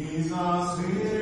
Jesus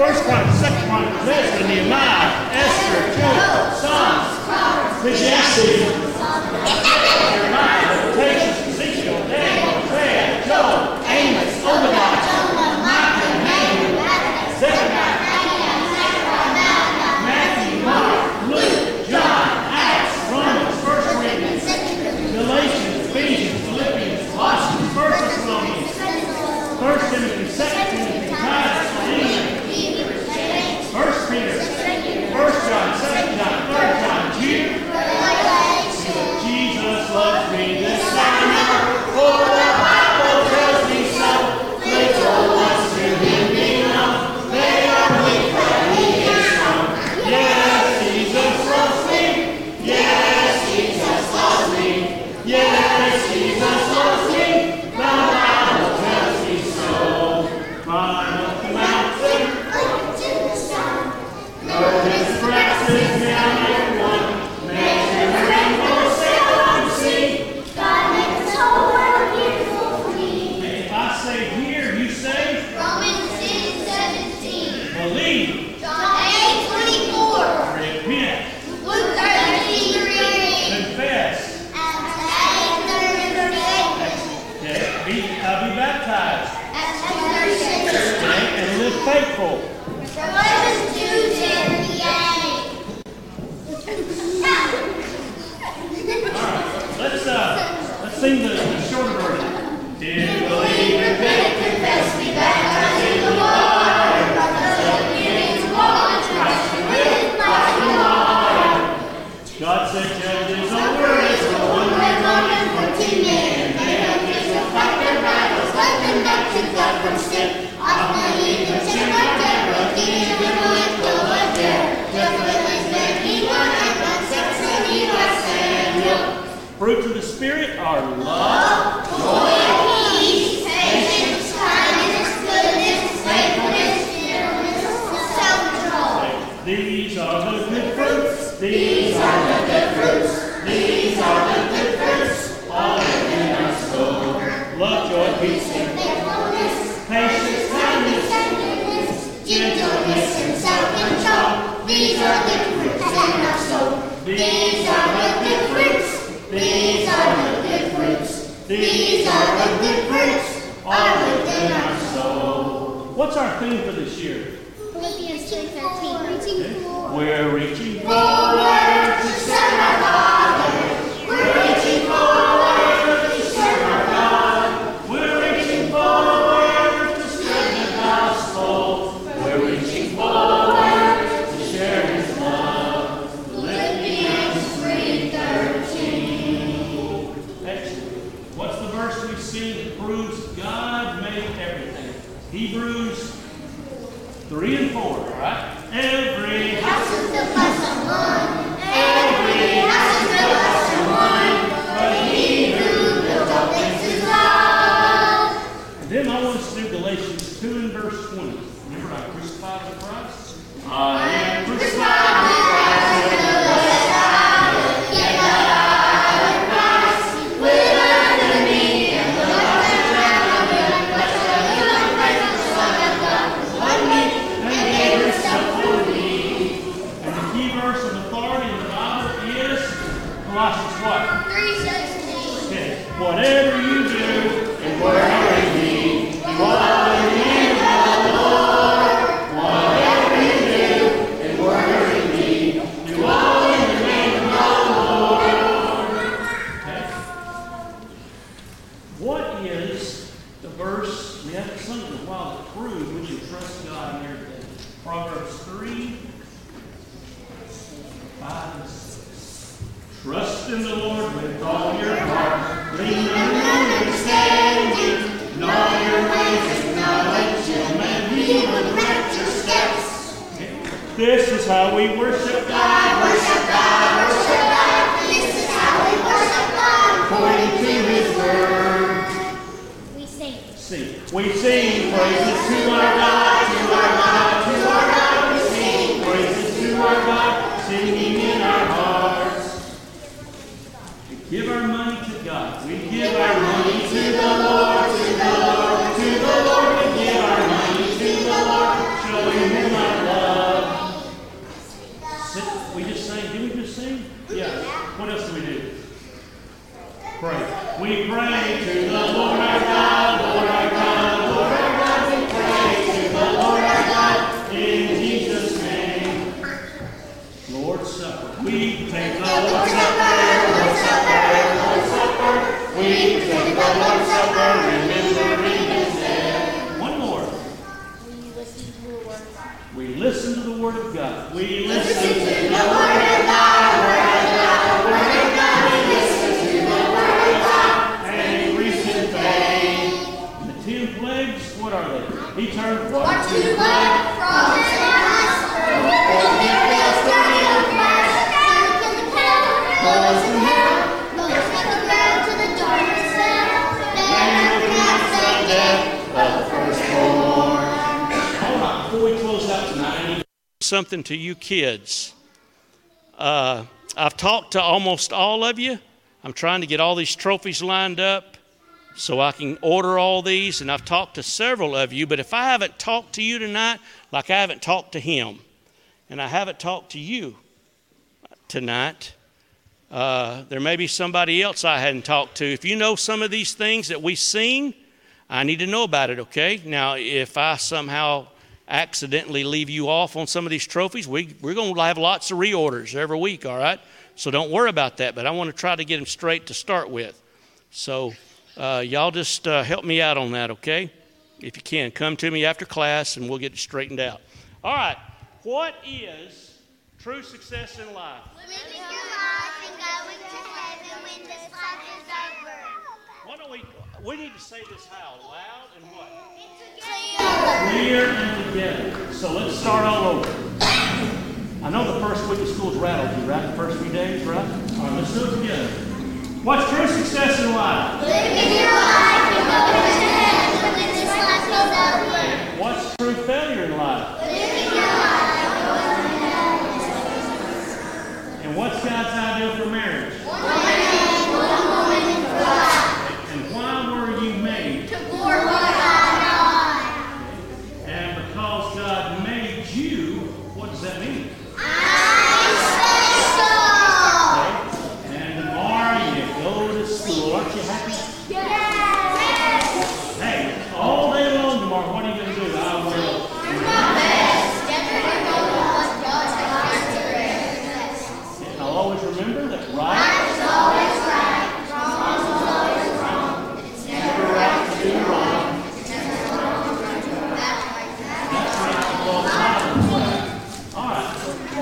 First Chronicles, Second Chronicles, Ezra, Nehemiah, Esther, Job, Psalms, Ecclesiastes, fruits of the Spirit are love, joy, theme for this year? Philippians 2.13. Reaching eh? forward. We're reaching forward. To you kids. Uh, I've talked to almost all of you. I'm trying to get all these trophies lined up so I can order all these, and I've talked to several of you. But if I haven't talked to you tonight, like I haven't talked to him, and I haven't talked to you tonight, uh, there may be somebody else I hadn't talked to. If you know some of these things that we've seen, I need to know about it, okay? Now, if I somehow accidentally leave you off on some of these trophies, we, we're going to have lots of reorders every week, all right? So don't worry about that, but I want to try to get them straight to start with. So uh, y'all just uh, help me out on that, okay? If you can, come to me after class and we'll get it straightened out. All right, what is true success in life? Living your life and going to heaven when this life is over. Why don't we, we need to say this how? Loud and what? Clear. and together. So let's start all over. I know the first week of school's rattled you, right? The first few days, right? All right, let's do it together. What's true success in life? Living your life and going to heaven when this life is over. What's true failure in life? Living your life And what's God's ideal for marriage? one man, one woman in Christ. And why were you made? To glorify God. And because God made you, what does that mean? I'm special. Okay? And tomorrow you go to school. Aren't you happy? Yes. Hey, all day long tomorrow, what are you going to do? I will. Do my best. Never know what God's has And I'll always remember that right It's always right. Wrong is always wrong. It's never right to do wrong. It's never wrong to do that. That's right. Well, time. All right.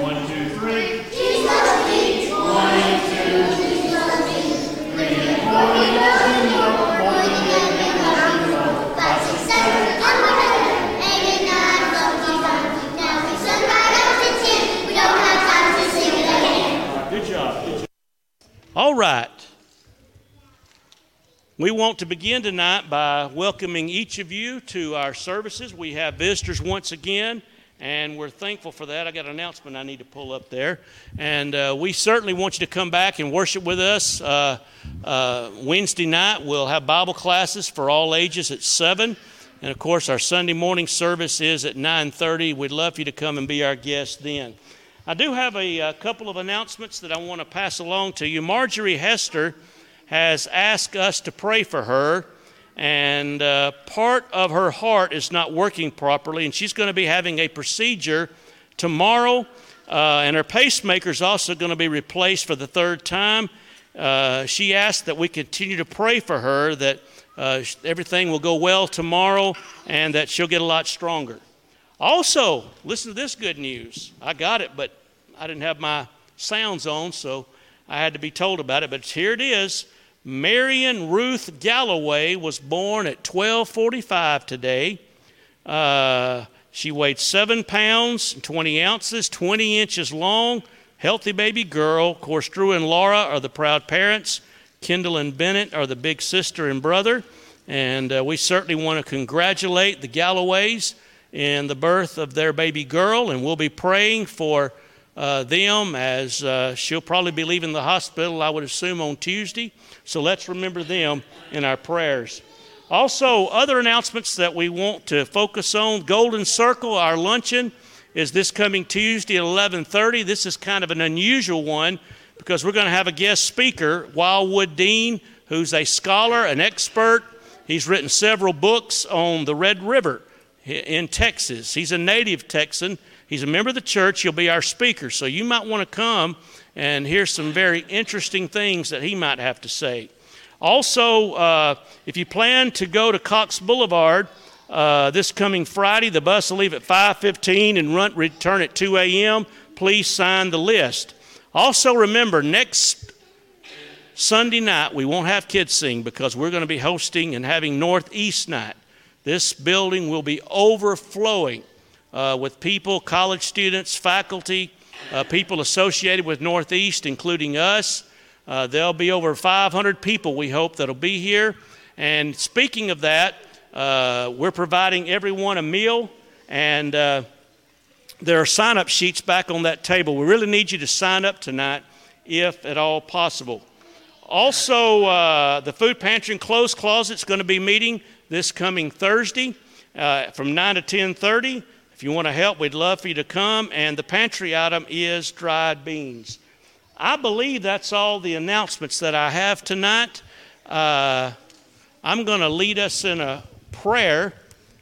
One, two, three. Jesus needs One and two. Jesus needs Three and four. He loves you more, more than you can love you more. Five, six, seven, I'm gonna eight and nine, love Jesus. Now we sung right up to ten. We don't have time to sing it again. All right, Good job. Good job. All right. We want to begin tonight by welcoming each of you to our services. We have visitors once again, and we're thankful for that. I got an announcement I need to pull up there. And uh, we certainly want you to come back and worship with us. Uh, uh, Wednesday night, we'll have Bible classes for all ages at 7. And of course, our Sunday morning service is at 9:30. We'd love for you to come and be our guest then. I do have a, a couple of announcements that I want to pass along to you. Marjorie Hester has asked us to pray for her, and uh, part of her heart is not working properly, and she's going to be having a procedure tomorrow, uh, and her pacemaker is also going to be replaced for the third time. Uh, she asked that we continue to pray for her, that uh, everything will go well tomorrow, and that she'll get a lot stronger. Also, listen to this good news. I got it, but I didn't have my sounds on, so I had to be told about it. But here it is. Marion Ruth Galloway was born at 1245 today. Uh, she weighed seven pounds and 20 ounces, 20 inches long, healthy baby girl. Of course, Drew and Laura are the proud parents. Kendall and Bennett are the big sister and brother. And uh, we certainly want to congratulate the Galloways in the birth of their baby girl, and we'll be praying for uh, them as uh, she'll probably be leaving the hospital, I would assume, on Tuesday. So let's remember them in our prayers. Also, other announcements that we want to focus on Golden Circle, our luncheon is this coming Tuesday at 11:30. This is kind of an unusual one because we're going to have a guest speaker, Wildwood Dean, who's a scholar, an expert. He's written several books on the Red River in Texas. He's a native Texan. He's a member of the church. He'll be our speaker. So you might want to come and hear some very interesting things that he might have to say. Also, uh, if you plan to go to Cox Boulevard uh, this coming Friday, the bus will leave at 5:15 and run, return at 2 a.m. Please sign the list. Also, remember next Sunday night we won't have kids sing because we're going to be hosting and having Northeast night. This building will be overflowing uh, with people, college students, faculty, uh, people associated with Northeast, including us. Uh, there'll be over 500 people, we hope, that'll be here. And speaking of that, uh, we're providing everyone a meal, and uh, there are sign up sheets back on that table. We really need you to sign up tonight, if at all possible. Also, uh, the food pantry and clothes closet is going to be meeting this coming Thursday uh, from 9 to 10:30. If you want to help, we'd love for you to come. And the pantry item is dried beans. I believe that's all the announcements that I have tonight. Uh, I'm going to lead us in a prayer,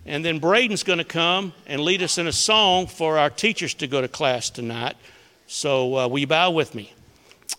and then Braden's going to come and lead us in a song for our teachers to go to class tonight. So, uh, will you bow with me?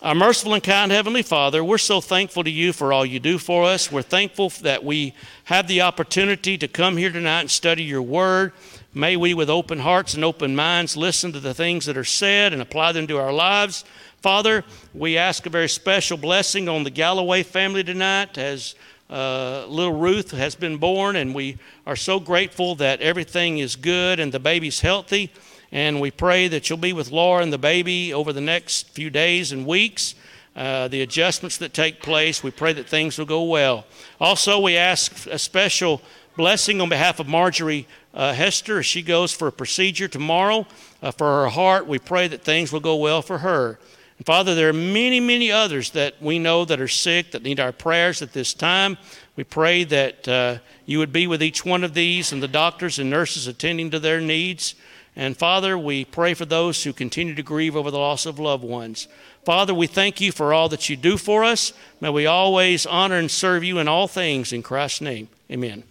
Our merciful and kind Heavenly Father, we're so thankful to you for all you do for us. We're thankful that we have the opportunity to come here tonight and study your word. May we, with open hearts and open minds, listen to the things that are said and apply them to our lives. Father, we ask a very special blessing on the Galloway family tonight as uh, little Ruth has been born, and we are so grateful that everything is good and the baby's healthy. And we pray that you'll be with Laura and the baby over the next few days and weeks. Uh, the adjustments that take place, we pray that things will go well. Also, we ask a special blessing on behalf of Marjorie uh, Hester as she goes for a procedure tomorrow uh, for her heart. We pray that things will go well for her. And Father, there are many, many others that we know that are sick, that need our prayers at this time. We pray that uh, you would be with each one of these and the doctors and nurses attending to their needs. And Father, we pray for those who continue to grieve over the loss of loved ones. Father, we thank you for all that you do for us. May we always honor and serve you in all things. In Christ's name, amen.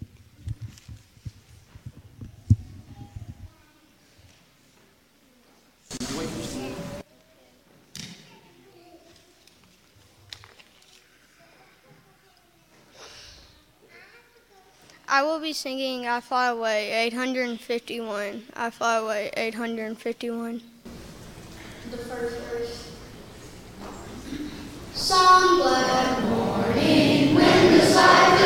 I will be singing I Fly Away 851. I Fly Away 851. The first verse. Some black morning when the cypress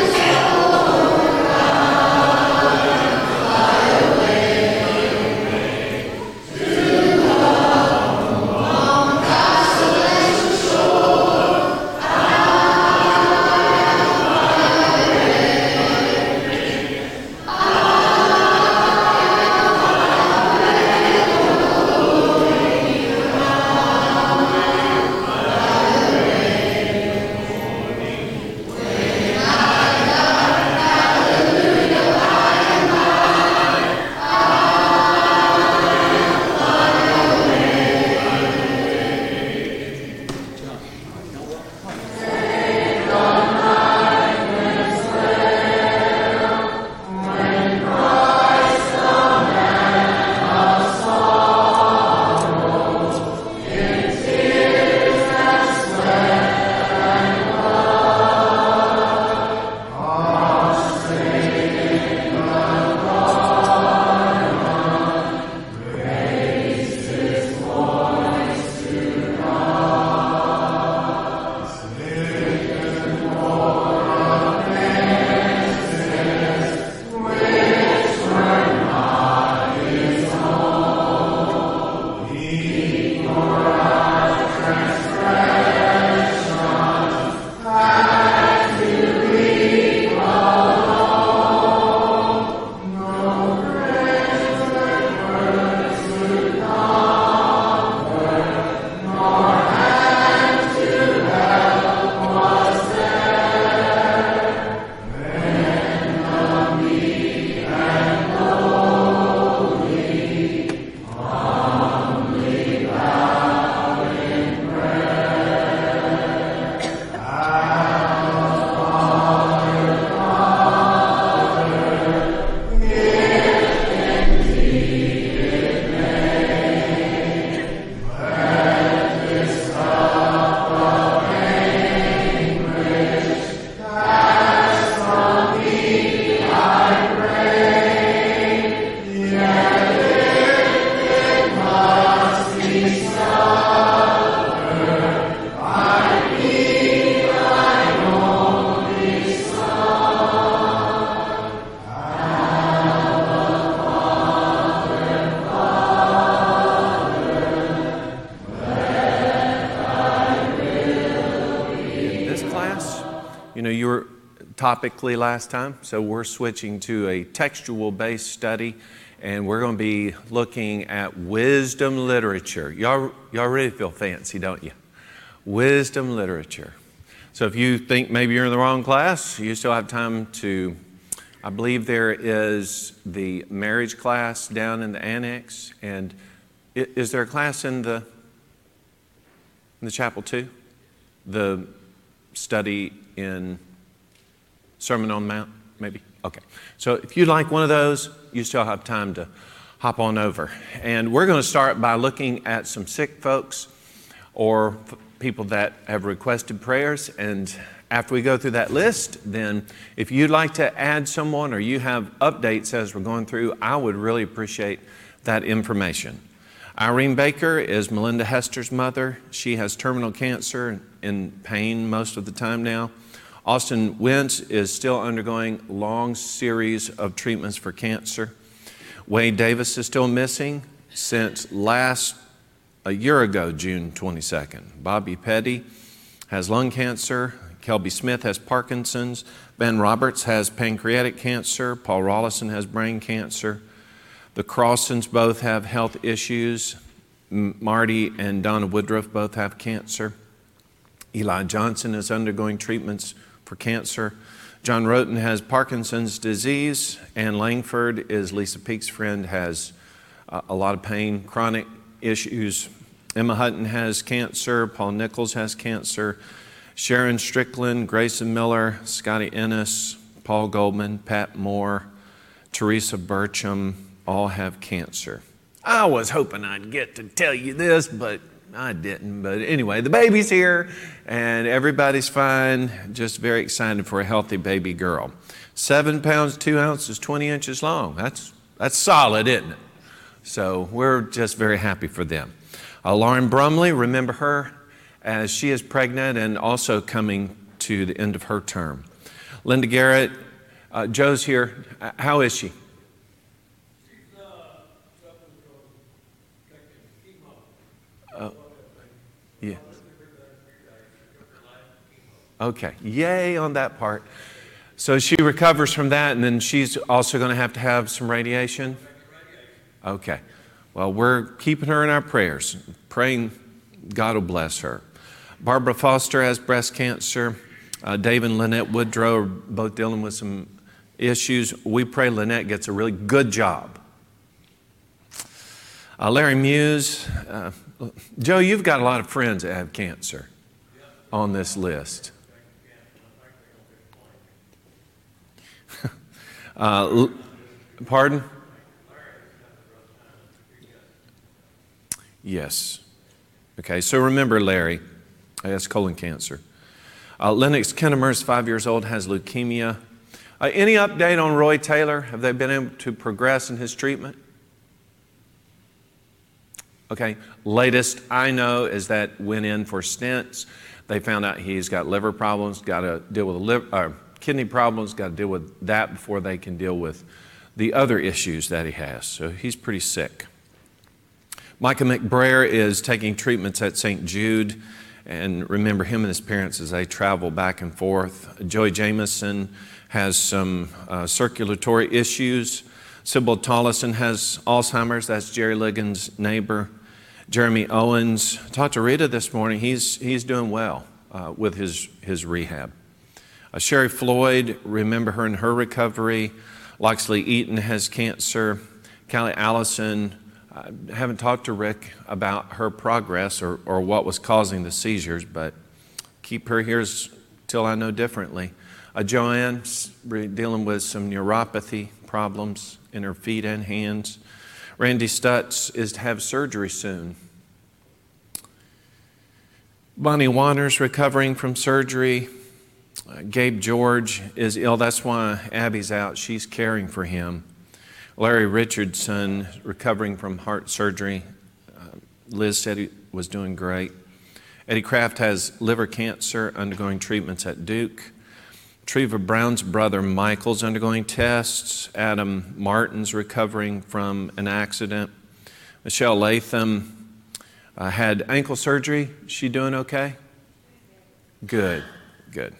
topically last time, so we're switching to a textual based study and we're going to be looking at wisdom literature. Y'all, y'all really feel fancy, don't you? Wisdom literature. So if you think maybe you're in the wrong class, you still have time to. I believe there is the marriage class down in the annex, and is there a class in the in the chapel too? The study in Sermon on Mount, maybe. Okay. So if you'd like one of those, you still have time to hop on over. And we're going to start by looking at some sick folks or people that have requested prayers. And after we go through that list, then if you'd like to add someone or you have updates as we're going through, I would really appreciate that information. Irene Baker is Melinda Hester's mother. She has terminal cancer and in pain most of the time now. Austin Wentz is still undergoing long series of treatments for cancer. Wade Davis is still missing since last a year ago, June 22nd. Bobby Petty has lung cancer. Kelby Smith has Parkinson's. Ben Roberts has pancreatic cancer. Paul Rollison has brain cancer. The Crosstons both have health issues. Marty and Donna Woodruff both have cancer. Eli Johnson is undergoing treatments for cancer. John Roten has Parkinson's disease, and Langford is Lisa Peek's friend, has uh, a lot of pain, chronic issues. Emma Hutton has cancer. Paul Nichols has cancer. Sharon Strickland, Grayson Miller, Scotty Ennis, Paul Goldman, Pat Moore, Teresa Burcham all have cancer. I was hoping I'd get to tell you this, but I didn't, but anyway, the baby's here and everybody's fine. Just very excited for a healthy baby girl. Seven pounds, two ounces, 20 inches long. That's, that's solid, isn't it? So we're just very happy for them. Uh, Lauren Brumley, remember her as she is pregnant and also coming to the end of her term. Linda Garrett, uh, Joe's here. How is she? Okay. Yay on that part. So she recovers from that, and then she's also going to have to have some radiation? Okay. Well, we're keeping her in our prayers, praying God will bless her. Barbara Foster has breast cancer. Uh, Dave and Lynette Woodrow are both dealing with some issues. We pray Lynette gets a really good job. Uh, Larry Muse, uh, Joe, you've got a lot of friends that have cancer on this list. Uh, pardon? Yes. Okay, so remember Larry. That's colon cancer. Uh, Lennox Kinnemer is five years old, has leukemia. Uh, any update on Roy Taylor? Have they been able to progress in his treatment? Okay, latest I know is that went in for stents. They found out he's got liver problems, got to deal with a liver, uh, kidney problems, got to deal with that before they can deal with the other issues that he has. So he's pretty sick. Micah McBrayer is taking treatments at St. Jude. And remember him and his parents as they travel back and forth. Joey Jameson has some uh, circulatory issues. Sybil Tollison has Alzheimer's. That's Jerry Ligon's neighbor. Jeremy Owens. Talked to Rita this morning. He's, he's doing well uh, with his, his rehab. Uh, Sherry Floyd, remember her in her recovery. Loxley Eaton has cancer. Callie Allison, I haven't talked to Rick about her progress or, or what was causing the seizures, but keep her here till I know differently. Uh, Joanne's dealing with some neuropathy problems in her feet and hands. Randy Stutz is to have surgery soon. Bonnie Wanner's recovering from surgery. Gabe George is ill. That's why Abby's out. She's caring for him. Larry Richardson recovering from heart surgery. Uh, Liz said he was doing great. Eddie Kraft has liver cancer, undergoing treatments at Duke. Treva Brown's brother Michael's undergoing tests. Adam Martin's recovering from an accident. Michelle Latham uh, had ankle surgery. She doing okay? Good, good.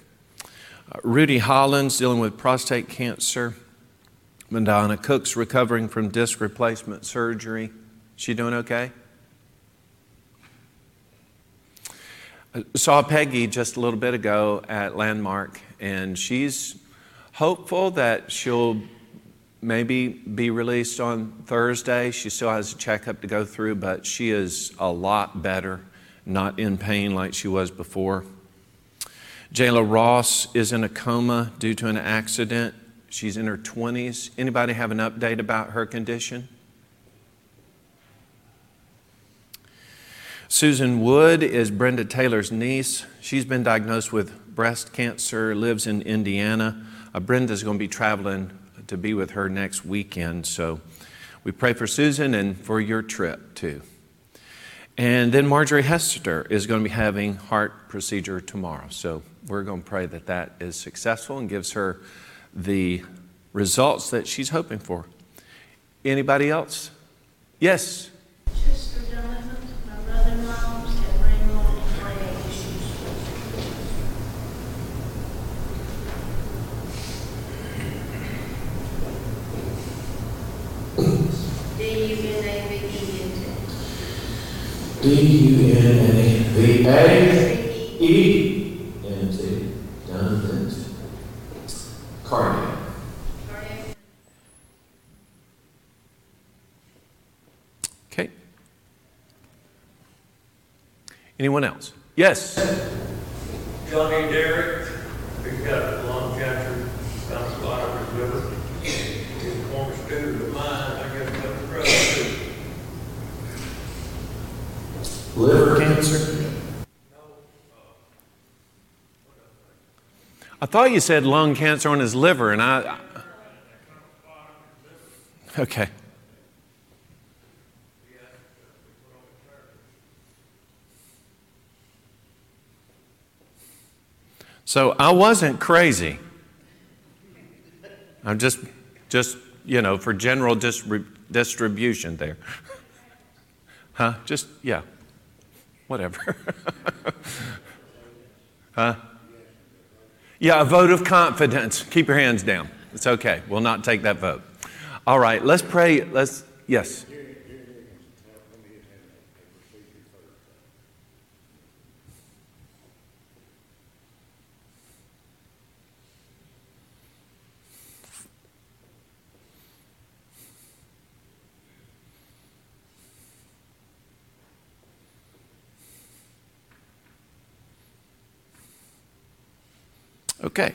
Rudy Hollins dealing with prostate cancer. Madonna Cook's recovering from disc replacement surgery. She doing okay? I saw Peggy just a little bit ago at Landmark, and she's hopeful that she'll maybe be released on Thursday. She still has a checkup to go through, but she is a lot better, not in pain like she was before. Jayla Ross is in a coma due to an accident. She's in her 20s. Anybody have an update about her condition? Susan Wood is Brenda Taylor's niece. She's been diagnosed with breast cancer, lives in Indiana. Uh, Brenda's going to be traveling to be with her next weekend. So we pray for Susan and for your trip too. And then Marjorie Hester is going to be having heart procedure tomorrow. So we're going to pray that that is successful and gives her the results that she's hoping for. Anybody else? Yes. Just for Jonathan, my brother-in-law's got renal and leg issues. D-U-N-A-V-E-N-T. D-U-N-A-V-E-N-T. Jonathan Cardiac. Okay. Anyone else? Yes. Johnny Derrick, he's got lung cancer, got a lot of his liver. He's a former student of mine, I guess that's the brother too. Liver cancer. I thought you said lung cancer on his liver, and I. Okay. So I wasn't crazy. I'm just, just you know, for general disri- distribution there. huh? Just, yeah. Whatever. huh? Yeah, a vote of confidence. Keep your hands down. It's okay. We'll not take that vote. All right, let's pray. Let's, yes. Okay.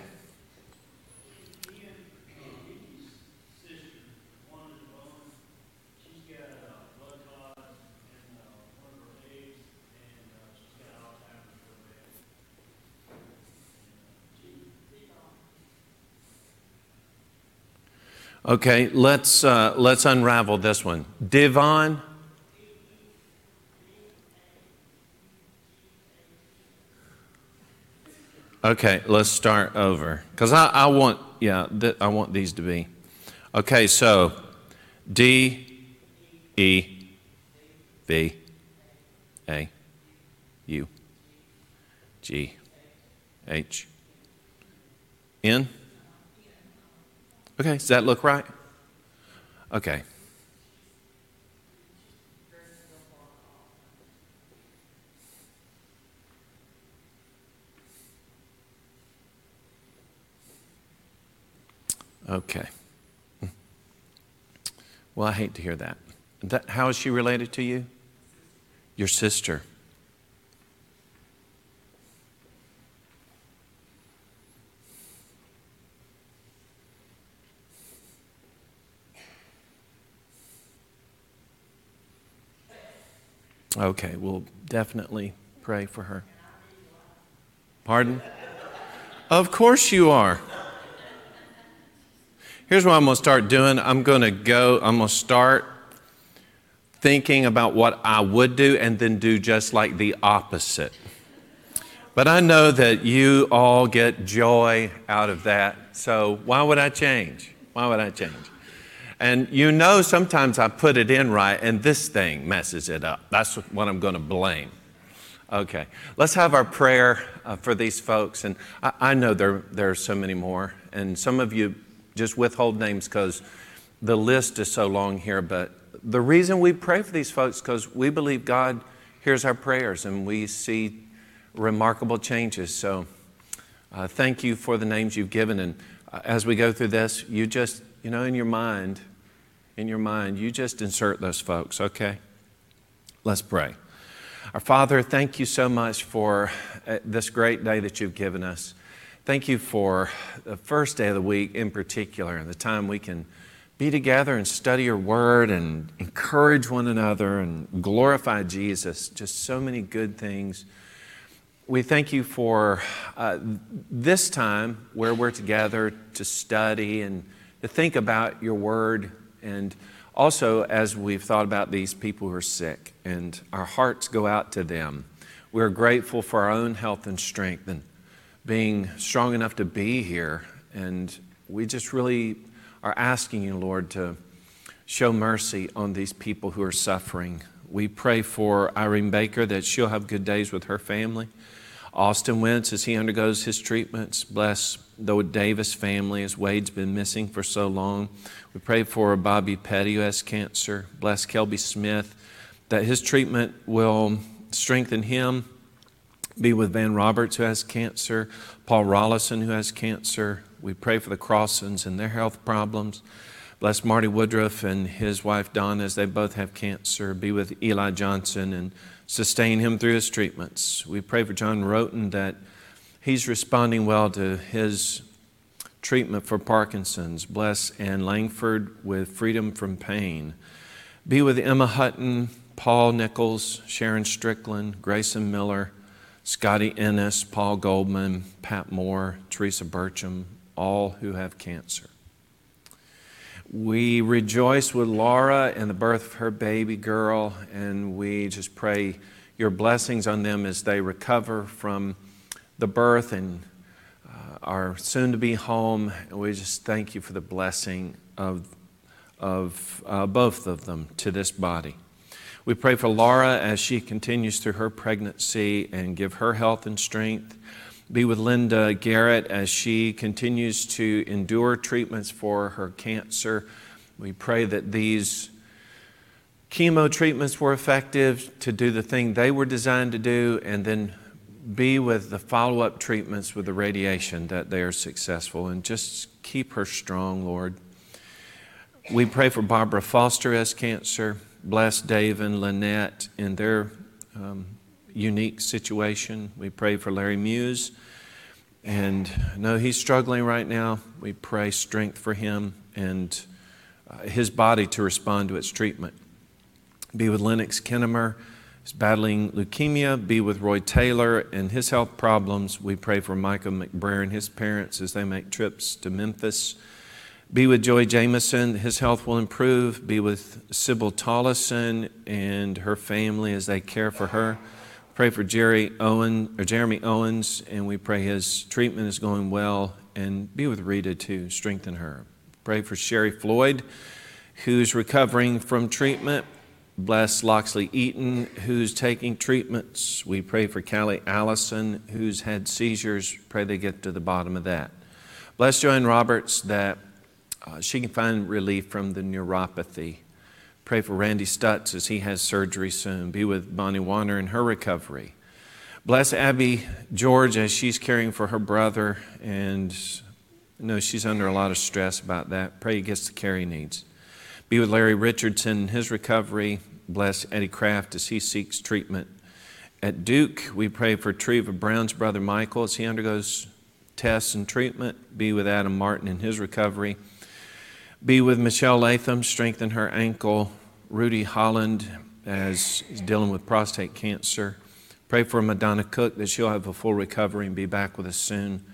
Okay, let's, uh, let's unravel this one. Devaughn. Okay, let's start over. Because I, I want, yeah, th- I want these to be. Okay, so D, E, V, A, U, G, H, N. Okay, does that look right? Okay. Okay. Well, I hate to hear that. that. How is she related to you? Your sister. Okay, we'll definitely pray for her. Pardon? Of course you are. Here's what I'm going to start doing. I'm going to go, I'm going to start thinking about what I would do and then do just like the opposite. But I know that you all get joy out of that. So why would I change? Why would I change? And you know, sometimes I put it in right and this thing messes it up. That's what I'm going to blame. Okay. Let's have our prayer uh, for these folks. And I, I know there, there are so many more. And some of you just withhold names because the list is so long here. But the reason we pray for these folks because we believe God hears our prayers and we see remarkable changes. So uh, thank you for the names you've given. And uh, as we go through this, you just, you know, in your mind, in your mind, you just insert those folks, okay? Let's pray. Our Father, thank you so much for uh, this great day that you've given us. Thank you for the first day of the week in particular and the time we can be together and study your word and encourage one another and glorify Jesus. Just so many good things. We thank you for uh, this time where we're together to study and to think about your word and also, as we've thought about these people who are sick, and our hearts go out to them, we're grateful for our own health and strength and being strong enough to be here. And we just really are asking you, Lord, to show mercy on these people who are suffering. We pray for Irene Baker that she'll have good days with her family. Austin Wentz, as he undergoes his treatments, bless the Davis family as Wade's been missing for so long. We pray for Bobby Petty who has cancer. Bless Kelby Smith that his treatment will strengthen him. Be with Van Roberts who has cancer, Paul Rollison who has cancer. We pray for the Crossons and their health problems. Bless Marty Woodruff and his wife Donna as they both have cancer. Be with Eli Johnson and sustain him through his treatments. We pray for John Roten that he's responding well to his treatment for Parkinson's. Bless Ann Langford with freedom from pain. Be with Emma Hutton, Paul Nichols, Sharon Strickland, Grayson Miller, Scotty Ennis, Paul Goldman, Pat Moore, Teresa Burcham, all who have cancer. We rejoice with Laura in the birth of her baby girl, and we just pray your blessings on them as they recover from the birth and uh, are soon to be home. And we just thank you for the blessing of, of uh, both of them to this body. We pray for Laura as she continues through her pregnancy and give her health and strength. Be with Linda Garrett as she continues to endure treatments for her cancer. We pray that these chemo treatments were effective to do the thing they were designed to do, and then be with the follow up treatments with the radiation that they are successful, and just keep her strong, Lord. We pray for Barbara Foster as cancer. Bless Dave and Lynette in their um, unique situation. We pray for Larry Muse. And know he's struggling right now. We pray strength for him and uh, his body to respond to its treatment. Be with Lennox Kinnemer, who's battling leukemia. Be with Roy Taylor and his health problems. We pray for Micah McBrayer and his parents as they make trips to Memphis. Be with Joy Jameson, his health will improve. Be with Sybil Tollison and her family as they care for her. Pray for Jerry Owen or Jeremy Owens, and we pray his treatment is going well. And be with Rita too, strengthen her. Pray for Sherry Floyd, who's recovering from treatment. Bless Loxley Eaton, who's taking treatments. We pray for Callie Allison, who's had seizures. Pray they get to the bottom of that. Bless Joanne Roberts that uh, she can find relief from the neuropathy. Pray for Randy Stutz as he has surgery soon. Be with Bonnie Warner in her recovery. Bless Abby George as she's caring for her brother, and I know she's under a lot of stress about that. Pray he gets the care he needs. Be with Larry Richardson in his recovery. Bless Eddie Kraft as he seeks treatment. At Duke, we pray for Treva Brown's brother Michael as he undergoes tests and treatment. Be with Adam Martin in his recovery. Be with Michelle Latham, strengthen her ankle. Rudy Holland, as he's dealing with prostate cancer. Pray for Madonna Cook that she'll have a full recovery and be back with us soon.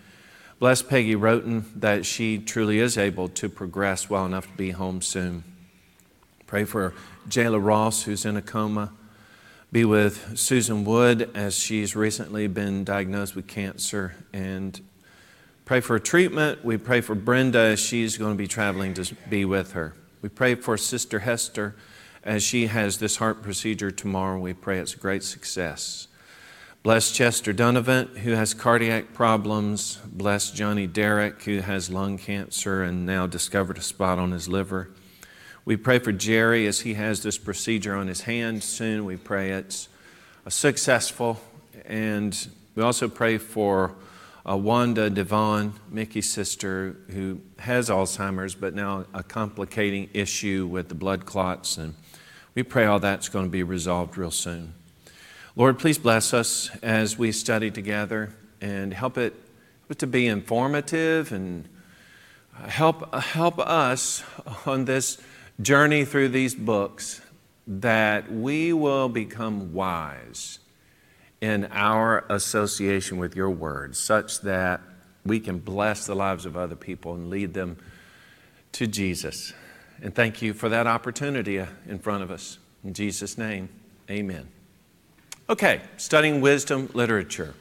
Bless Peggy Roten that she truly is able to progress well enough to be home soon. Pray for Jayla Ross, who's in a coma. Be with Susan Wood as she's recently been diagnosed with cancer and Pray for a treatment. We pray for Brenda as she's going to be traveling to be with her. We pray for Sister Hester as she has this heart procedure tomorrow. We pray it's a great success. Bless Chester Donovan, who has cardiac problems. Bless Johnny Derrick, who has lung cancer and now discovered a spot on his liver. We pray for Jerry as he has this procedure on his hand soon. We pray it's successful. And we also pray for uh, Wanda Devaughn, Mickey's sister, who has Alzheimer's, but now a complicating issue with the blood clots. And we pray all that's going to be resolved real soon. Lord, please bless us as we study together and help it to be informative and help, help us on this journey through these books that we will become wise in our association with your word, such that we can bless the lives of other people and lead them to Jesus. And thank you for that opportunity in front of us. In Jesus' name, amen. Okay, studying wisdom literature.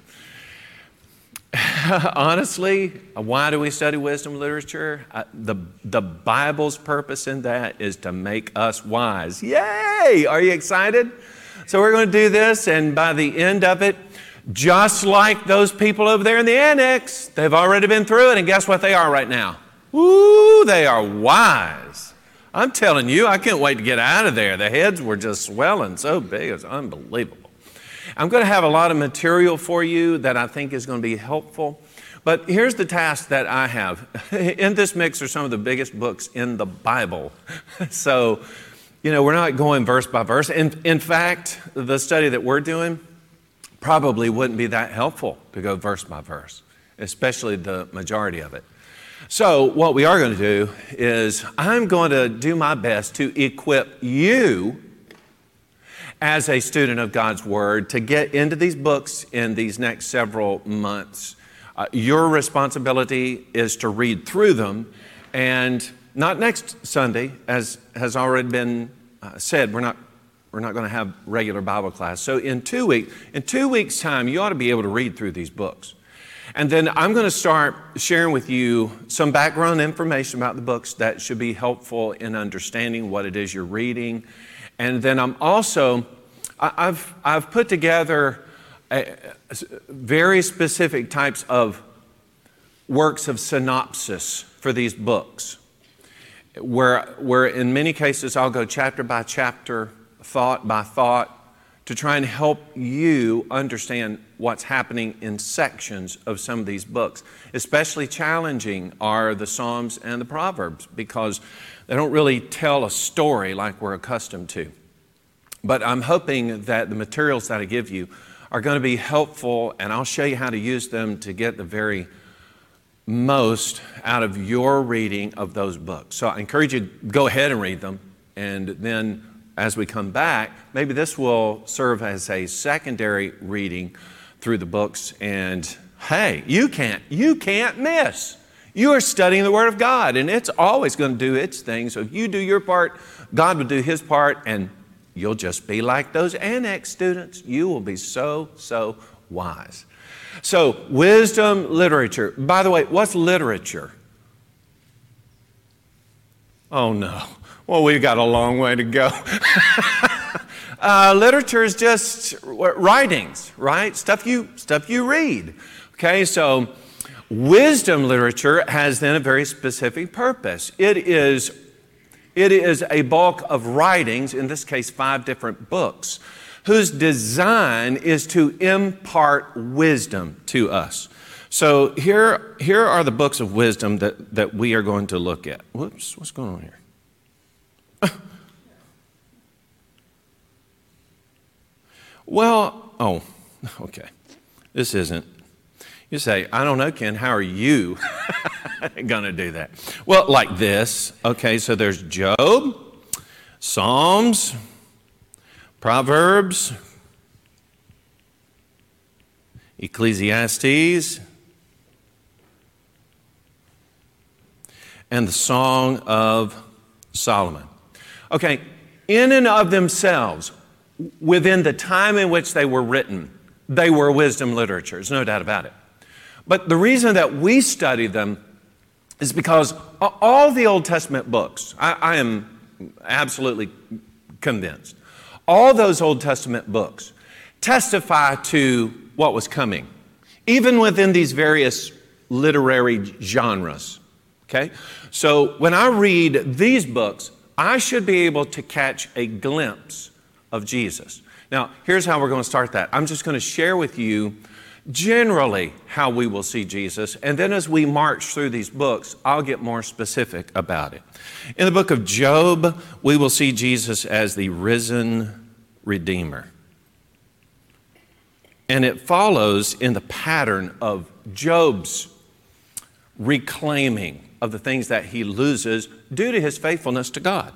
Honestly, why do we study wisdom literature? Uh, the, the Bible's purpose in that is to make us wise. Yay! Are you excited? So, we're going to do this, and by the end of it, just like those people over there in the annex, they've already been through it, and guess what they are right now? Ooh, they are wise. I'm telling you, I can't wait to get out of there. The heads were just swelling so big, it's unbelievable. I'm going to have a lot of material for you that I think is going to be helpful. But here's the task that I have. In this mix are some of the biggest books in the Bible. so, you know, we're not going verse by verse. In, in fact, the study that we're doing probably wouldn't be that helpful to go verse by verse, especially the majority of it. So, what we are going to do is, I'm going to do my best to equip you as a student of God's Word to get into these books in these next several months. Uh, your responsibility is to read through them, and not next Sunday, as has already been uh, said, we're not, we're not going to have regular Bible class. So in two weeks, in two weeks' time, you ought to be able to read through these books. And then I'm going to start sharing with you some background information about the books that should be helpful in understanding what it is you're reading and then I'm also, I've, I've put together a, very specific types of works of synopsis for these books, where, where in many cases I'll go chapter by chapter, thought by thought, to try and help you understand what's happening in sections of some of these books. Especially challenging are the Psalms and the Proverbs because they don't really tell a story like we're accustomed to. But I'm hoping that the materials that I give you are going to be helpful, and I'll show you how to use them to get the very most out of your reading of those books. So I encourage you to go ahead and read them, and then as we come back, maybe this will serve as a secondary reading through the books. And hey, you can't, you can't miss. You are studying the Word of God, and it's always going to do its thing. So if you do your part, God will do His part, and you'll just be like those annex students. You will be so, so wise. So, wisdom literature. By the way, what's literature? Oh no. Well, we've got a long way to go. uh, literature is just writings, right? Stuff you, stuff you read. Okay, so Wisdom literature has then a very specific purpose. It is, it is a bulk of writings, in this case, five different books, whose design is to impart wisdom to us. So here, here are the books of wisdom that, that we are going to look at. Whoops, what's going on here? well, oh, okay. This isn't you say, I don't know, Ken, how are you going to do that? Well, like this. Okay, so there's Job, Psalms, Proverbs, Ecclesiastes, and the Song of Solomon. Okay, in and of themselves, within the time in which they were written, they were wisdom literature. There's no doubt about it. But the reason that we study them is because all the Old Testament books, I, I am absolutely convinced, all those Old Testament books testify to what was coming, even within these various literary genres. Okay? So when I read these books, I should be able to catch a glimpse of Jesus. Now, here's how we're going to start that. I'm just going to share with you generally how we will see Jesus, and then as we march through these books, I'll get more specific about it. In the book of Job, we will see Jesus as the risen Redeemer. And it follows in the pattern of Job's reclaiming of the things that he loses due to his faithfulness to God.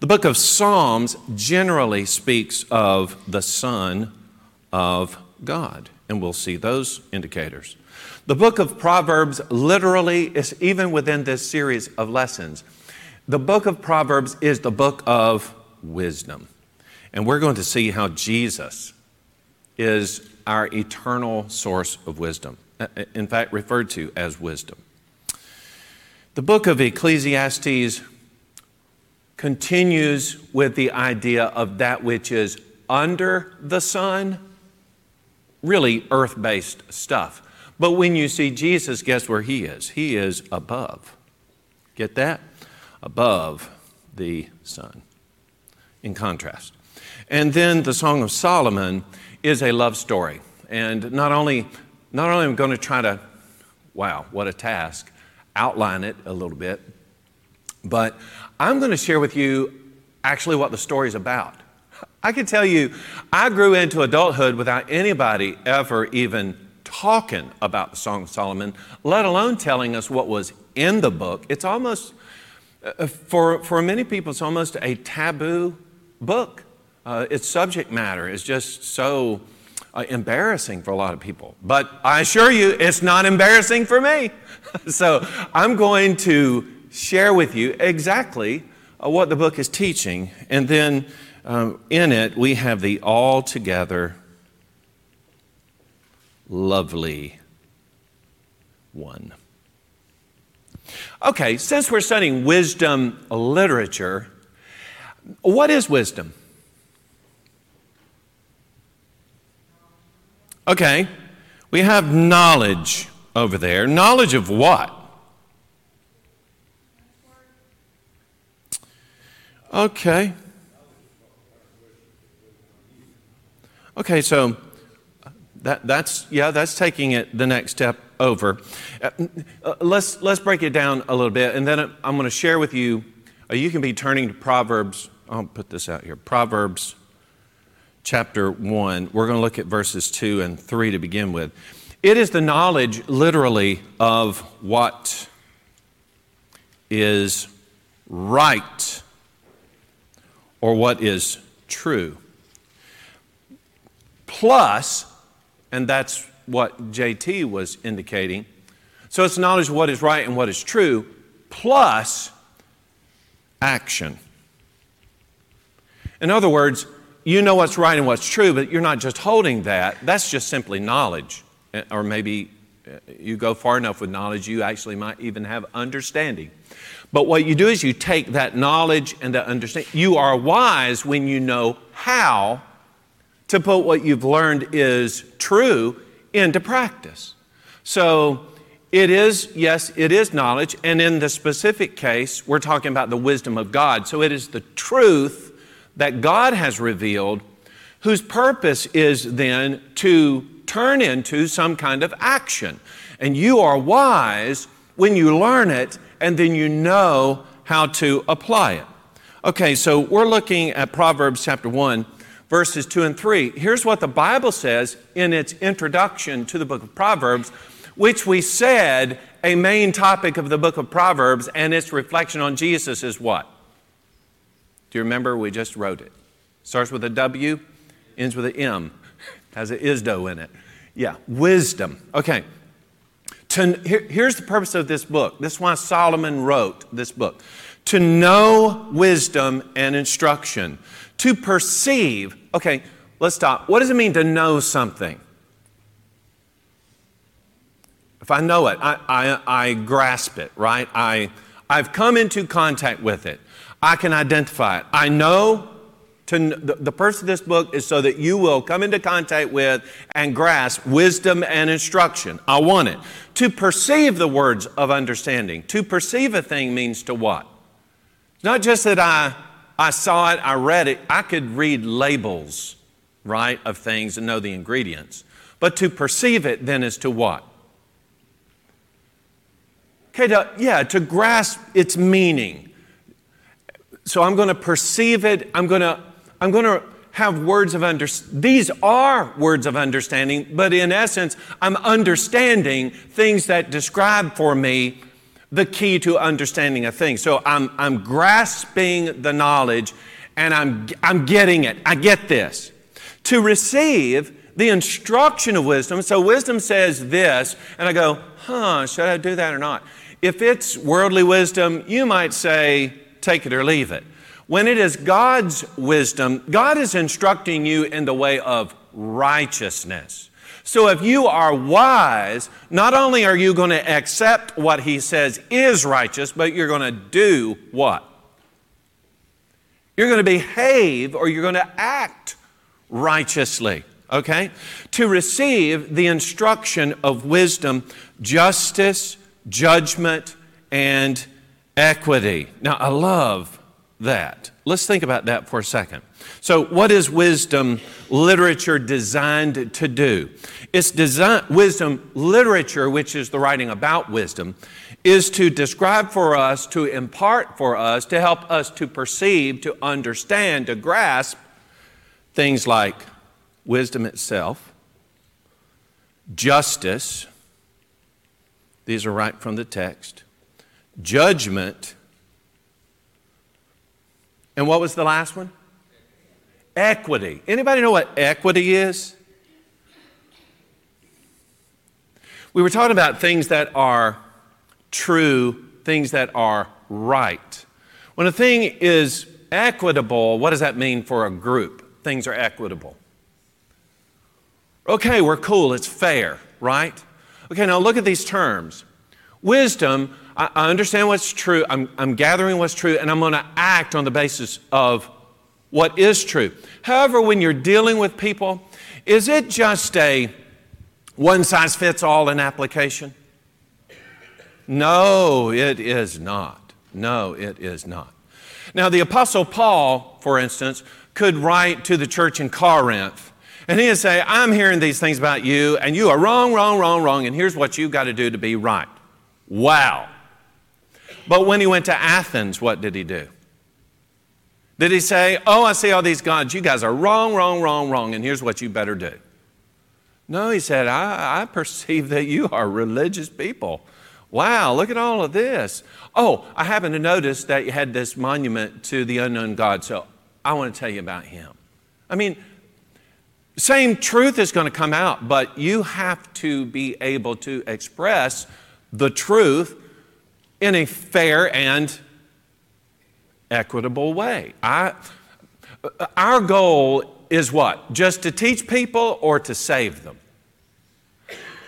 The book of Psalms generally speaks of the Son of God, and we'll see those indicators. The book of Proverbs literally is even within this series of lessons. The book of Proverbs is the book of wisdom. And we're going to see how Jesus is our eternal source of wisdom, uh, uh, in fact, referred to as wisdom. The book of Ecclesiastes continues with the idea of that which is under the sun, really earth based stuff. But when you see Jesus, guess where he is? He is above. Get that? Above the sun. In contrast. And then the Song of Solomon is a love story. And not only, not only am I going to try to, wow, what a task, outline it a little bit, but I'm going to share with you actually what the story is about. I can tell you, I grew into adulthood without anybody ever even talking about the Song of Solomon, let alone telling us what was in the book. It's almost, uh, for, for many people, it's almost a taboo book. Uh, its subject matter is just so uh, embarrassing for a lot of people. But I assure you, it's not embarrassing for me. so I'm going to share with you exactly uh, what the book is teaching. And then um, in it, we have the altogether lovely one. Okay, since we're studying wisdom literature, what is wisdom? Okay, we have knowledge over there. Knowledge of what? Okay. Okay, so that, that's, yeah, that's taking it the next step over. Uh, uh let's, let's break it down a little bit, and then I'm going to share with you. Uh, you can be turning to Proverbs. I'll put this out here. Proverbs chapter 1. We're going to look at verses 2 and 3 to begin with. It is the knowledge, literally, of what is right or what is true. Plus, and that's what JT was indicating. So it's knowledge of what is right and what is true, plus action. In other words, you know what's right and what's true, but you're not just holding that. That's just simply knowledge. Eh, or maybe eh, you go far enough with knowledge, you actually might even have understanding. But what you do is you take that knowledge and that understanding. You are wise when you know how to put what you've learned is true into practice. So it is, yes, it is knowledge. And in the specific case, we're talking about the wisdom of God. So it is the truth that God has revealed, whose purpose is then to turn into some kind of action. And you are wise when you learn it and then you know how to apply it. Okay, so we're looking at Proverbs chapter 1, verses 2 and 3. Here's what the Bible says in its introduction to the book of Proverbs, which we said a main topic of the book of Proverbs and its reflection on Jesus is what? Do you remember? We just wrote it. Starts with a W, ends with an M, has an ISDO in it. Yeah, wisdom. Okay. To, here, here's the purpose of this book. This is why Solomon wrote this book. To know wisdom and instruction. To perceive. Okay, let's stop. What does it mean to know something? If I know it, I, I, I grasp it, right? I, I've come into contact with it. I can identify it. I know To, the, the purpose of this book is so that you will come into contact with and grasp wisdom and instruction. I want it. To perceive the words of understanding. To perceive a thing means to what? It's not just that I, I saw it, I read it, I could read labels, right, of things and know the ingredients. But to perceive it then is to what? Okay, to, yeah, to grasp its meaning. So I'm going to perceive it, I'm going to I'm going to have words of understanding. These are words of understanding, but in essence, I'm understanding things that describe for me the key to understanding a thing. So I'm, I'm grasping the knowledge and I'm, I'm getting it. I get this. To receive the instruction of wisdom, so wisdom says this, and I go, huh, should I do that or not? If it's worldly wisdom, you might say, take it or leave it. When it is God's wisdom, God is instructing you in the way of righteousness. So if you are wise, not only are you going to accept what He says is righteous, but you're going to do what? You're going to behave or you're going to act righteously. Okay? To receive the instruction of wisdom, justice, judgment, and equity. Now, I love that. Let's think about that for a second. So, what is wisdom literature designed to do? It's design, wisdom literature, which is the writing about wisdom, is to describe for us, to impart for us, to help us to perceive, to understand, to grasp things like wisdom itself, justice, these are right from the text, judgment, and what was the last one? Equity. Anybody know what equity is? We were talking about things that are true, things that are right. When a thing is equitable, what does that mean for a group? Things are equitable. Okay, we're cool, it's fair, right? Okay, now look at these terms. Wisdom I, understand what's true. I'm, I'm gathering what's true, and I'm going to act on the basis of what is true. However, when you're dealing with people, is it just a one size fits all in application? No, it is not. No, it is not. Now, the Apostle Paul, for instance, could write to the church in Corinth and he'd say, I'm hearing these things about you, and you are wrong, wrong, wrong, wrong, and here's what you've got to do to be right. Wow. But when he went to Athens, what did he do? Did he say, Oh, I see all these gods. You guys are wrong, wrong, wrong, wrong, and here's what you better do? No, he said, I, I perceive that you are religious people. Wow, look at all of this. Oh, I happen to notice that you had this monument to the unknown God, so I want to tell you about him. I mean, same truth is going to come out, but you have to be able to express the truth in a fair and equitable way. I, our goal is what? Just to teach people or to save them?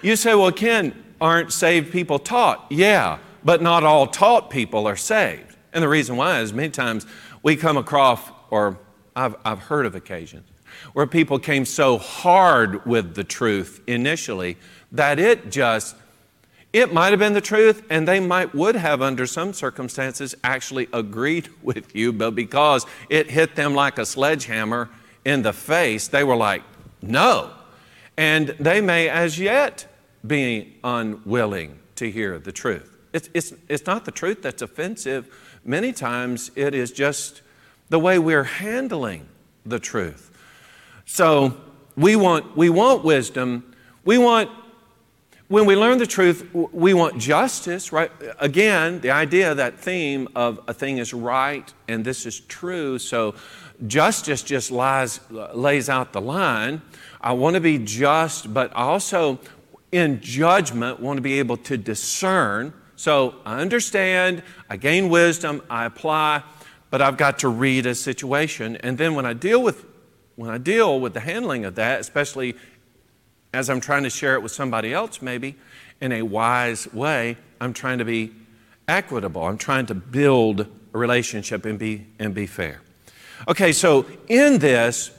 You say, well, Ken, aren't saved people taught? Yeah, but not all taught people are saved. And the reason why is many times we come across, or I've, I've heard of occasions, where people came so hard with the truth initially that it just it might have been the truth, and they might would have, under some circumstances, actually agreed with you, but because it hit them like a sledgehammer in the face, they were like, no. And they may as yet be unwilling to hear the truth. It's, it's, it's not the truth that's offensive. Many times it is just the way we're handling the truth. So we want, we want wisdom. We want when we learn the truth, we want justice, right? Again, the idea, that theme of a thing is right and this is true. So justice just lies, uh, lays out the line. I want to be just, but also in judgment, want to be able to discern. So I understand, I gain wisdom, I apply, but I've got to read a situation. And then when I deal with when I deal with the handling of that, especially as I'm trying to share it with somebody else, maybe in a wise way, I'm trying to be equitable. I'm trying to build a relationship and be, and be fair. Okay, so in this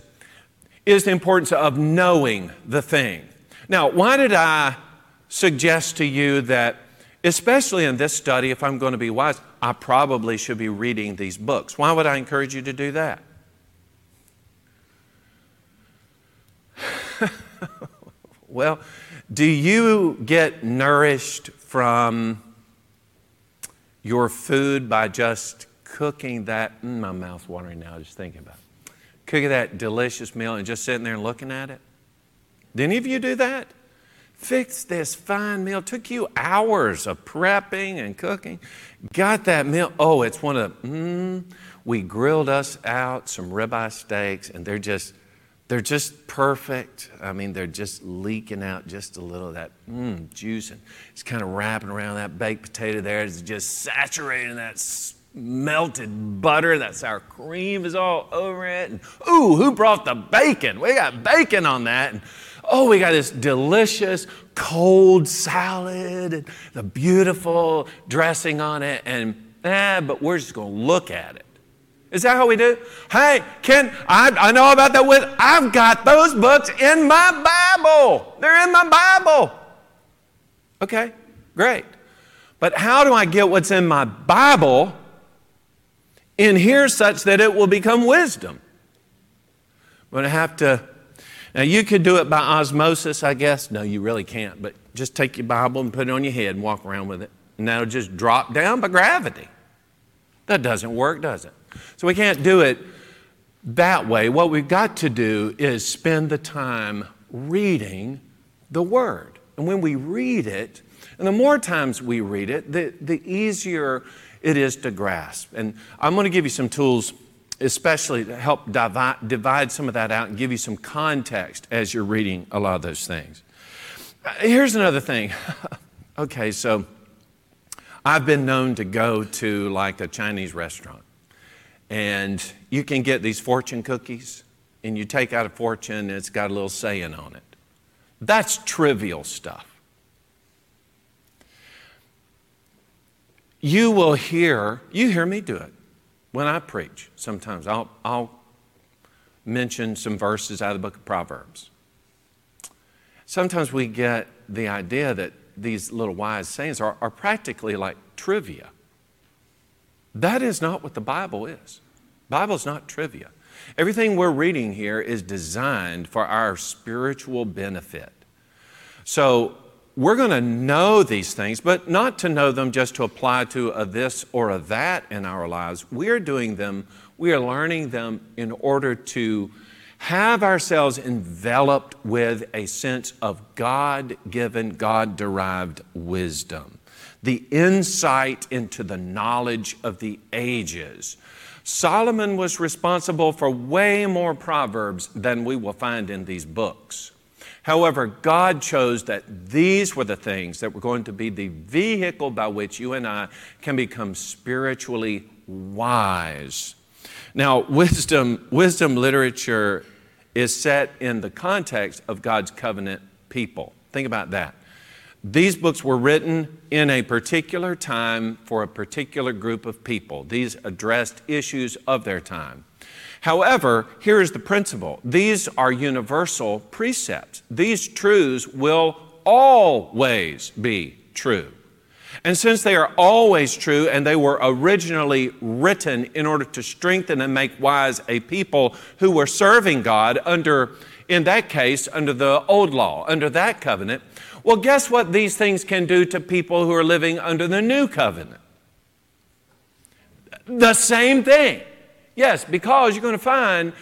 is the importance of knowing the thing. Now, why did I suggest to you that, especially in this study, if I'm going to be wise, I probably should be reading these books? Why would I encourage you to do that? Well, do you get nourished from your food by just cooking that? Mm, my mouth's watering now just thinking about it. Cooking that delicious meal and just sitting there and looking at it? Do any of you do that? Fix this fine meal. Took you hours of prepping and cooking. Got that meal. Oh, it's one of, mm, we grilled us out some ribeye steaks, and they're just they're just perfect. I mean, they're just leaking out just a little of that mm, juice, and it's kind of wrapping around that baked potato there. It's just saturating that melted butter. That sour cream is all over it. And ooh, who brought the bacon? We got bacon on that. And oh, we got this delicious cold salad and the beautiful dressing on it. And eh, but we're just going to look at it. Is that how we do? Hey, Ken, I, I know about that with, I've got those books in my Bible. They're in my Bible. Okay, great. But how do I get what's in my Bible in here such that it will become wisdom? I'm going to have to, now you could do it by osmosis, I guess. No, you really can't, but just take your Bible and put it on your head and walk around with it. And that'll just drop down by gravity. That doesn't work, does it? So we can't do it that way. What we've got to do is spend the time reading the Word. And when we read it, and the more times we read it, the, the easier it is to grasp. And I'm going to give you some tools, especially to help divide, divide some of that out and give you some context as you're reading a lot of those things. Here's another thing. okay, so I've been known to go to like a Chinese restaurant and you can get these fortune cookies, and you take out a fortune, and it's got a little saying on it. That's trivial stuff. You will hear, you hear me do it when I preach sometimes. I'll, I'll mention some verses out of the book of Proverbs. Sometimes we get the idea that these little wise sayings are, are practically like trivia. That is not what the Bible is. Bible is not trivia. Everything we're reading here is designed for our spiritual benefit. So we're going to know these things, but not to know them just to apply to a this or a that in our lives. We're doing them, we are learning them in order to have ourselves enveloped with a sense of God given, God derived wisdom the insight into the knowledge of the ages. Solomon was responsible for way more proverbs than we will find in these books. However, God chose that these were the things that were going to be the vehicle by which you and I can become spiritually wise. Now, wisdom, wisdom literature is set in the context of God's covenant people. Think about that. These books were written in a particular time for a particular group of people. These addressed issues of their time. However, here is the principle these are universal precepts. These truths will always be true. And since they are always true and they were originally written in order to strengthen and make wise a people who were serving God under, in that case, under the old law, under that covenant, well, guess what these things can do to people who are living under the new covenant? The same thing. Yes, because you're going to find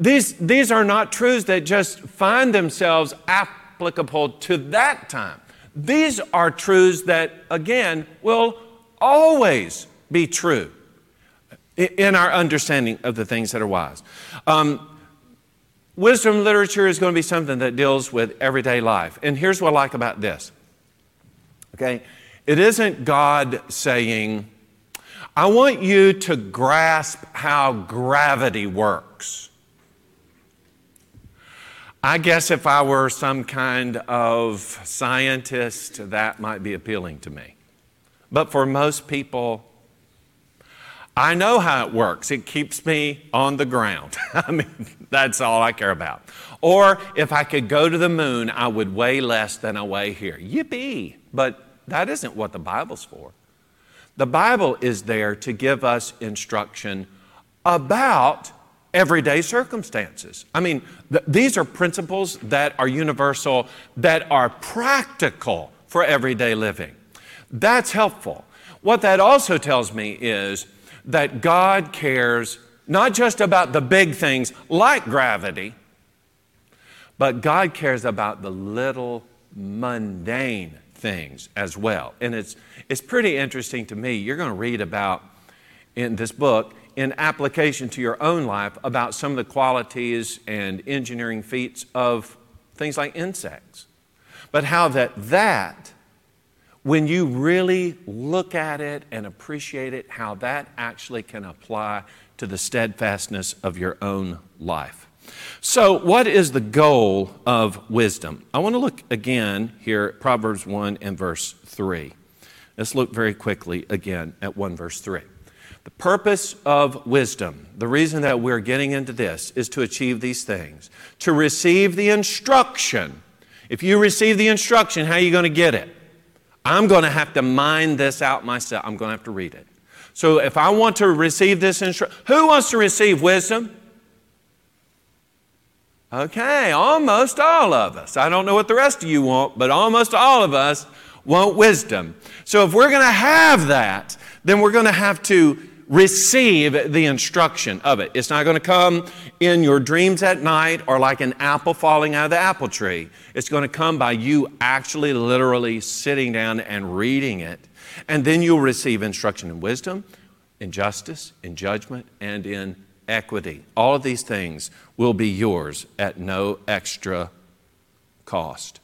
these, these are not truths that just find themselves applicable to that time. These are truths that, again, will always be true in our understanding of the things that are wise. Um, Wisdom literature is going to be something that deals with everyday life. And here's what I like about this. Okay? It isn't God saying, I want you to grasp how gravity works. I guess if I were some kind of scientist, that might be appealing to me. But for most people, I know how it works. It keeps me on the ground. I mean, that's all I care about. Or if I could go to the moon, I would weigh less than I weigh here. Yippee! But that isn't what the Bible's for. The Bible is there to give us instruction about everyday circumstances. I mean, th- these are principles that are universal, that are practical for everyday living. That's helpful. What that also tells me is that God cares not just about the big things like gravity, but God cares about the little mundane things as well. And it's, it's pretty interesting to me. You're going to read about in this book, in application to your own life, about some of the qualities and engineering feats of things like insects. But how that that when you really look at it and appreciate it, how that actually can apply to the steadfastness of your own life. So, what is the goal of wisdom? I want to look again here at Proverbs 1 and verse 3. Let's look very quickly again at 1 verse 3. The purpose of wisdom, the reason that we're getting into this, is to achieve these things to receive the instruction. If you receive the instruction, how are you going to get it? I'm going to have to mine this out myself. I'm going to have to read it. So if I want to receive this instruction, who wants to receive wisdom? Okay, almost all of us. I don't know what the rest of you want, but almost all of us want wisdom. So if we're going to have that, then we're going to have to receive the instruction of it. It's not going to come in your dreams at night or like an apple falling out of the apple tree. It's going to come by you actually, literally sitting down and reading it. And then you'll receive instruction in wisdom, in justice, in judgment, and in equity. All of these things will be yours at no extra cost.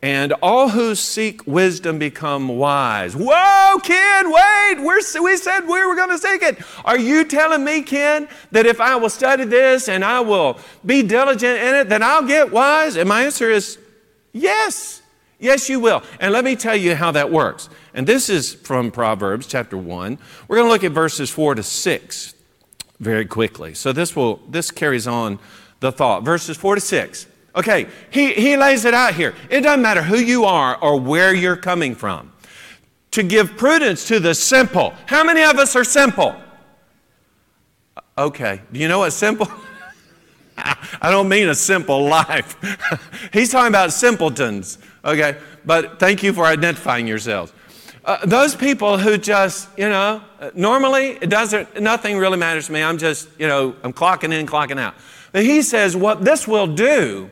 And all who seek wisdom become wise. Whoa, Ken, wait, we're, we said we were going to seek it. Are you telling me, Ken, that if I will study this and I will be diligent in it, then I'll get wise? And my answer is yes. Yes, you will. And let me tell you how that works. And this is from Proverbs chapter 1. We're going to look at verses 4 to 6 very quickly. So this will this carries on the thought. Verses 4 to 6. Okay, he, he lays it out here. It doesn't matter who you are or where you're coming from. To give prudence to the simple. How many of us are simple? Okay, do you know what simple? I don't mean a simple life. He's talking about simpletons, okay? But thank you for identifying yourselves. Uh, those people who just, you know, normally it doesn't, nothing really matters to me. I'm just, you know, I'm clocking in, clocking out. But he says what this will do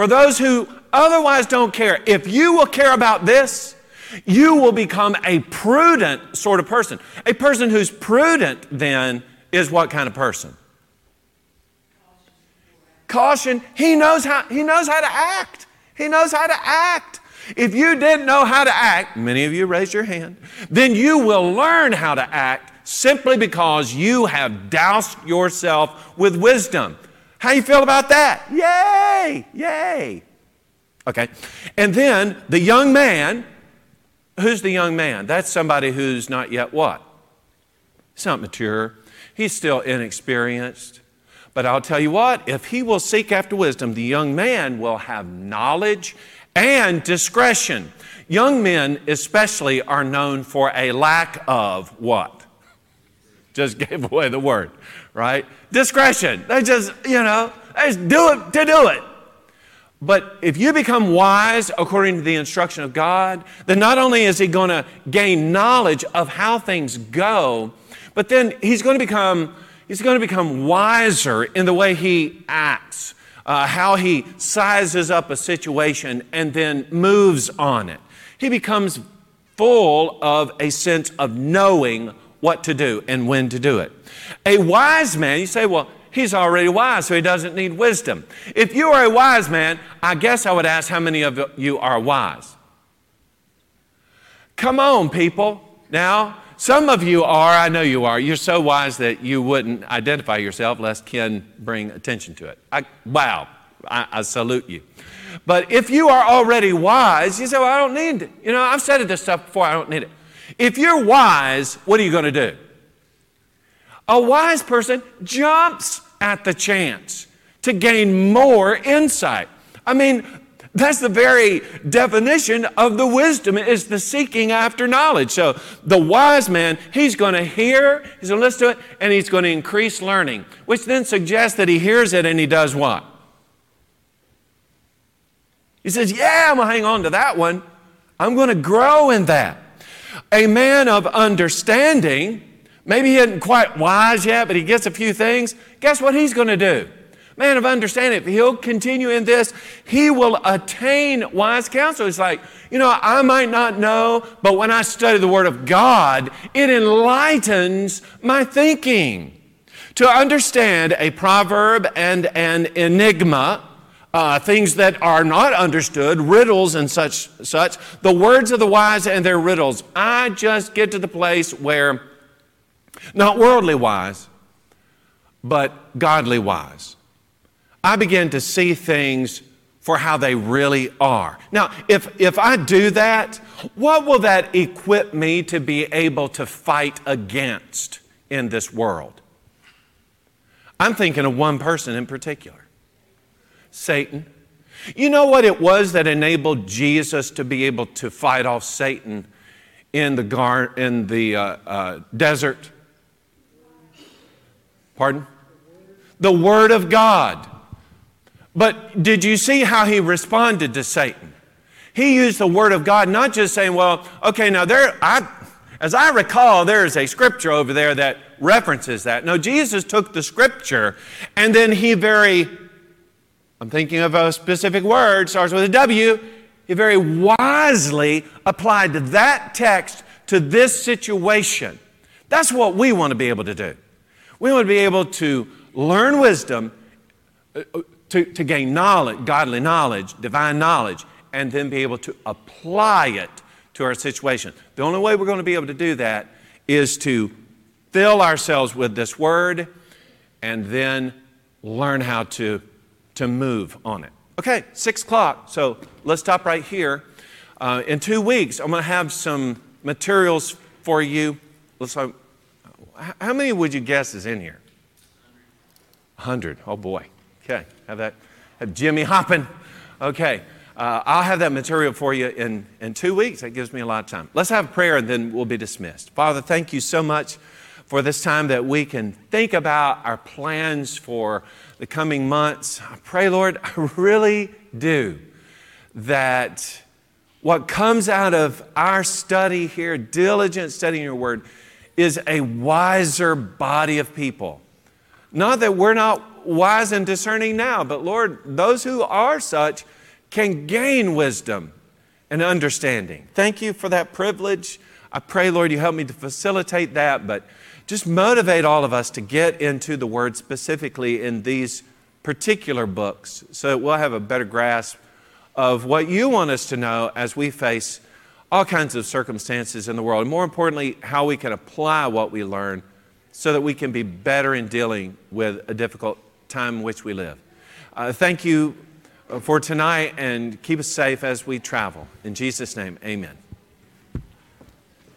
for those who otherwise don't care, if you will care about this, you will become a prudent sort of person. A person who's prudent then is what kind of person? Caution. He knows how he knows how to act. He knows how to act. If you didn't know how to act, many of you raise your hand, then you will learn how to act simply because you have doused yourself with wisdom. How you feel about that? Yay! Yay! Okay. And then the young man, who's the young man? That's somebody who's not yet what? He's not mature. He's still inexperienced. But I'll tell you what, if he will seek after wisdom, the young man will have knowledge and discretion. Young men, especially, are known for a lack of what? Just gave away the word right? Discretion. They just, you know, they just do it to do it. But if you become wise according to the instruction of God, then not only is he going to gain knowledge of how things go, but then he's going to become he's going to become wiser in the way he acts, uh, how he sizes up a situation and then moves on it. He becomes full of a sense of knowing what to do and when to do it. A wise man, you say, well, he's already wise, so he doesn't need wisdom. If you are a wise man, I guess I would ask how many of you are wise? Come on, people. Now, some of you are, I know you are. You're so wise that you wouldn't identify yourself lest Ken bring attention to it. I, wow, I, I salute you. But if you are already wise, you say, well, I don't need it. You know, I've said this stuff before, I don't need it. If you're wise, what are you going to do? A wise person jumps at the chance to gain more insight. I mean, that's the very definition of the wisdom is the seeking after knowledge. So the wise man, he's going to hear, he's going to listen to it, and he's going to increase learning, which then suggests that he hears it and he does what? He says, Yeah, I'm going to hang on to that one. I'm going to grow in that. A man of understanding, maybe he isn't quite wise yet, but he gets a few things. Guess what he's going to do? Man of understanding, if he'll continue in this, he will attain wise counsel. It's like, you know, I might not know, but when I study the Word of God, it enlightens my thinking. To understand a proverb and an enigma, uh, things that are not understood, riddles and such, such, the words of the wise and their riddles. I just get to the place where, not worldly wise, but godly wise. I begin to see things for how they really are. Now, if, if I do that, what will that equip me to be able to fight against in this world? I'm thinking of one person in particular. Satan. You know what it was that enabled Jesus to be able to fight off Satan in the, gar- in the uh, uh, desert? Pardon? The Word of God. But did you see how he responded to Satan? He used the Word of God, not just saying, well, okay, now there, I, as I recall, there is a scripture over there that references that. No, Jesus took the scripture and then he very I'm thinking of a specific word, starts with a W. He very wisely applied that text to this situation. That's what we want to be able to do. We want to be able to learn wisdom, uh, uh, to, to gain knowledge, godly knowledge, divine knowledge, and then be able to apply it to our situation. The only way we're going to be able to do that is to fill ourselves with this word and then learn how to to move on it. Okay, six o'clock, so let's stop right here. Uh, in two weeks, I'm going to have some materials for you. Let's, uh, how many would you guess is in here? 100. Oh boy. Okay, have that. Have Jimmy hopping. Okay, uh, I'll have that material for you in, in two weeks. That gives me a lot of time. Let's have a prayer and then we'll be dismissed. Father, thank you so much for this time that we can think about our plans for the coming months. I pray, Lord, I really do, that what comes out of our study here, diligent studying your word, is a wiser body of people. Not that we're not wise and discerning now, but Lord, those who are such can gain wisdom and understanding. Thank you for that privilege. I pray, Lord, you help me to facilitate that, but just motivate all of us to get into the Word specifically in these particular books so that we'll have a better grasp of what you want us to know as we face all kinds of circumstances in the world. And more importantly, how we can apply what we learn so that we can be better in dealing with a difficult time in which we live. Uh, thank you for tonight and keep us safe as we travel. In Jesus' name, amen.